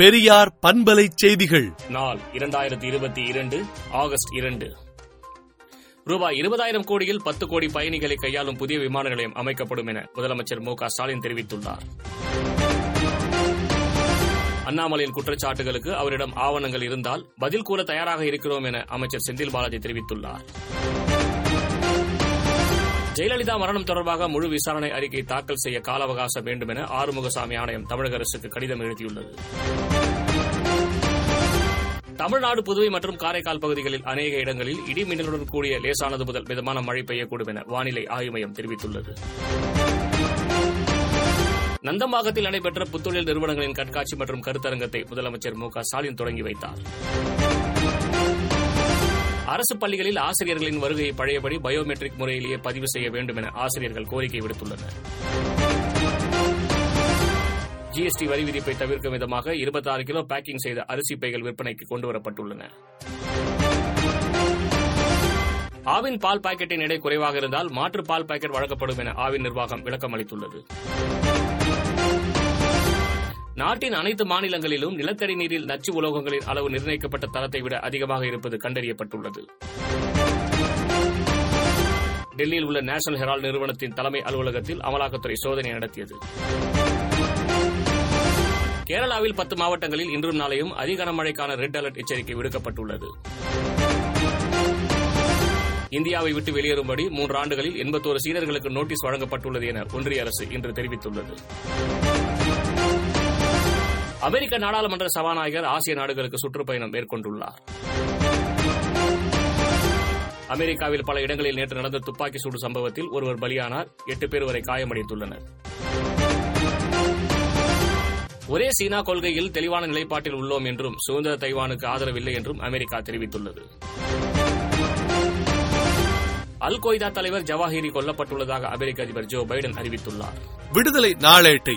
பெரியார் பண்பலை செய்திகள். நாள் இரண்டாயிரத்தி இருபத்தி இரண்டு ஆகஸ்ட் இரண்டு. ரூபாய் இருபதாயிரம் கோடியில் பத்து கோடி பயணிகளை கையாளும் புதிய விமான நிலையம் அமைக்கப்படும் என முதலமைச்சர் மு ஸ்டாலின் தெரிவித்துள்ளார். அண்ணாமலையின் குற்றச்சாட்டுகளுக்கு அவரிடம் ஆவணங்கள் இருந்தால் பதில் கூற தயாராக இருக்கிறோம் என அமைச்சர் செந்தில் பாலாஜி தெரிவித்துள்ளார். ஜெயலலிதா மரணம் தொடர்பாக முழு விசாரணை அறிக்கை தாக்கல் செய்ய கால அவகாசம் வேண்டும் என ஆறுமுகசாமி ஆணையம் தமிழக அரசுக்கு கடிதம் எழுதியுள்ளது. தமிழ்நாடு புதுவை மற்றும் காரைக்கால் பகுதிகளில் அநேக இடங்களில் இடி மின்னலுடன் கூடிய லேசானது முதல் மிதமான மழை பெய்யக்கூடும் என வானிலை ஆய்வு மையம் தெரிவித்துள்ளது. நந்தம்பாக்கத்தில் நடைபெற்ற புத்தொழில் நிறுவனங்களின் கண்காட்சி மற்றும் கருத்தரங்கத்தை முதலமைச்சர் மு க ஸ்டாலின் தொடங்கி வைத்தார். அரசு பள்ளிகளில் ஆசிரியர்களின் வருகையை பழையபடி பயோமெட்ரிக் முறையிலேயே பதிவு செய்ய வேண்டும் என ஆசிரியர்கள் கோரிக்கை விடுத்துள்ளனர். ஜிஎஸ்டி வரி விதிப்பை தவிர்க்கும் விதமாக இருபத்தாறு கிலோ பேக்கிங் செய்த அரிசி பைகள் விற்பனைக்கு கொண்டுவரப்பட்டுள்ளன. ஆவின் பால் பாக்கெட்டின் எடை குறைவாக இருந்தால் மாற்று பால் பாக்கெட் வழங்கப்படும் என ஆவின் நிர்வாகம் விளக்கம் அளித்துள்ளது நாட்டின் அனைத்து மாநிலங்களிலும் நிலத்தடி நீரில் நச்சு உலோகங்களின் அளவு நிர்ணயிக்கப்பட்ட தரத்தை விட அதிகமாக இருப்பது கண்டறியப்பட்டுள்ளது. டெல்லியில் உள்ள நேஷனல் ஹெரால்ட் நிறுவனத்தின் தலைமை அலுவலகத்தில் அமலாக்கத்துறை சோதனை நடத்தியது. கேரளாவில் பத்து மாவட்டங்களில் இன்றும் நாளையும் அதி கனமழைக்கான ரெட் அலர்ட் எச்சரிக்கை விடுக்கப்பட்டுள்ளது. இந்தியாவை விட்டு வெளியேறும்படி மூன்று ஆண்டுகளில் எண்பத்தோரு சீனர்களுக்கு நோட்டீஸ் வழங்கப்பட்டுள்ளது என ஒன்றிய அரசு இன்று தெரிவித்துள்ளது. அமெரிக்க நாடாளுமன்ற சபாநாயகர் ஆசிய நாடுகளுக்கு சுற்றுப்பயணம் மேற்கொண்டுள்ளார். அமெரிக்காவில் பல இடங்களில் நேற்று நடந்த துப்பாக்கி சூடு சம்பவத்தில் ஒருவர் பலியானார். எட்டு பேர் வரை காயமடைந்துள்ளனர். ஒரே சீனா கொள்கையில் தெளிவான நிலைப்பாட்டில் உள்ளோம் என்றும் சுதந்திர தைவானுக்கு ஆதரவில்லை என்றும் அமெரிக்கா தெரிவித்துள்ளது. அல் கொய்தா தலைவர் ஜவாஹிரி கொல்லப்பட்டுள்ளதாக அமெரிக்க அதிபர் ஜோ பைடன் அறிவித்துள்ளார். விடுதலை நாளேட்டை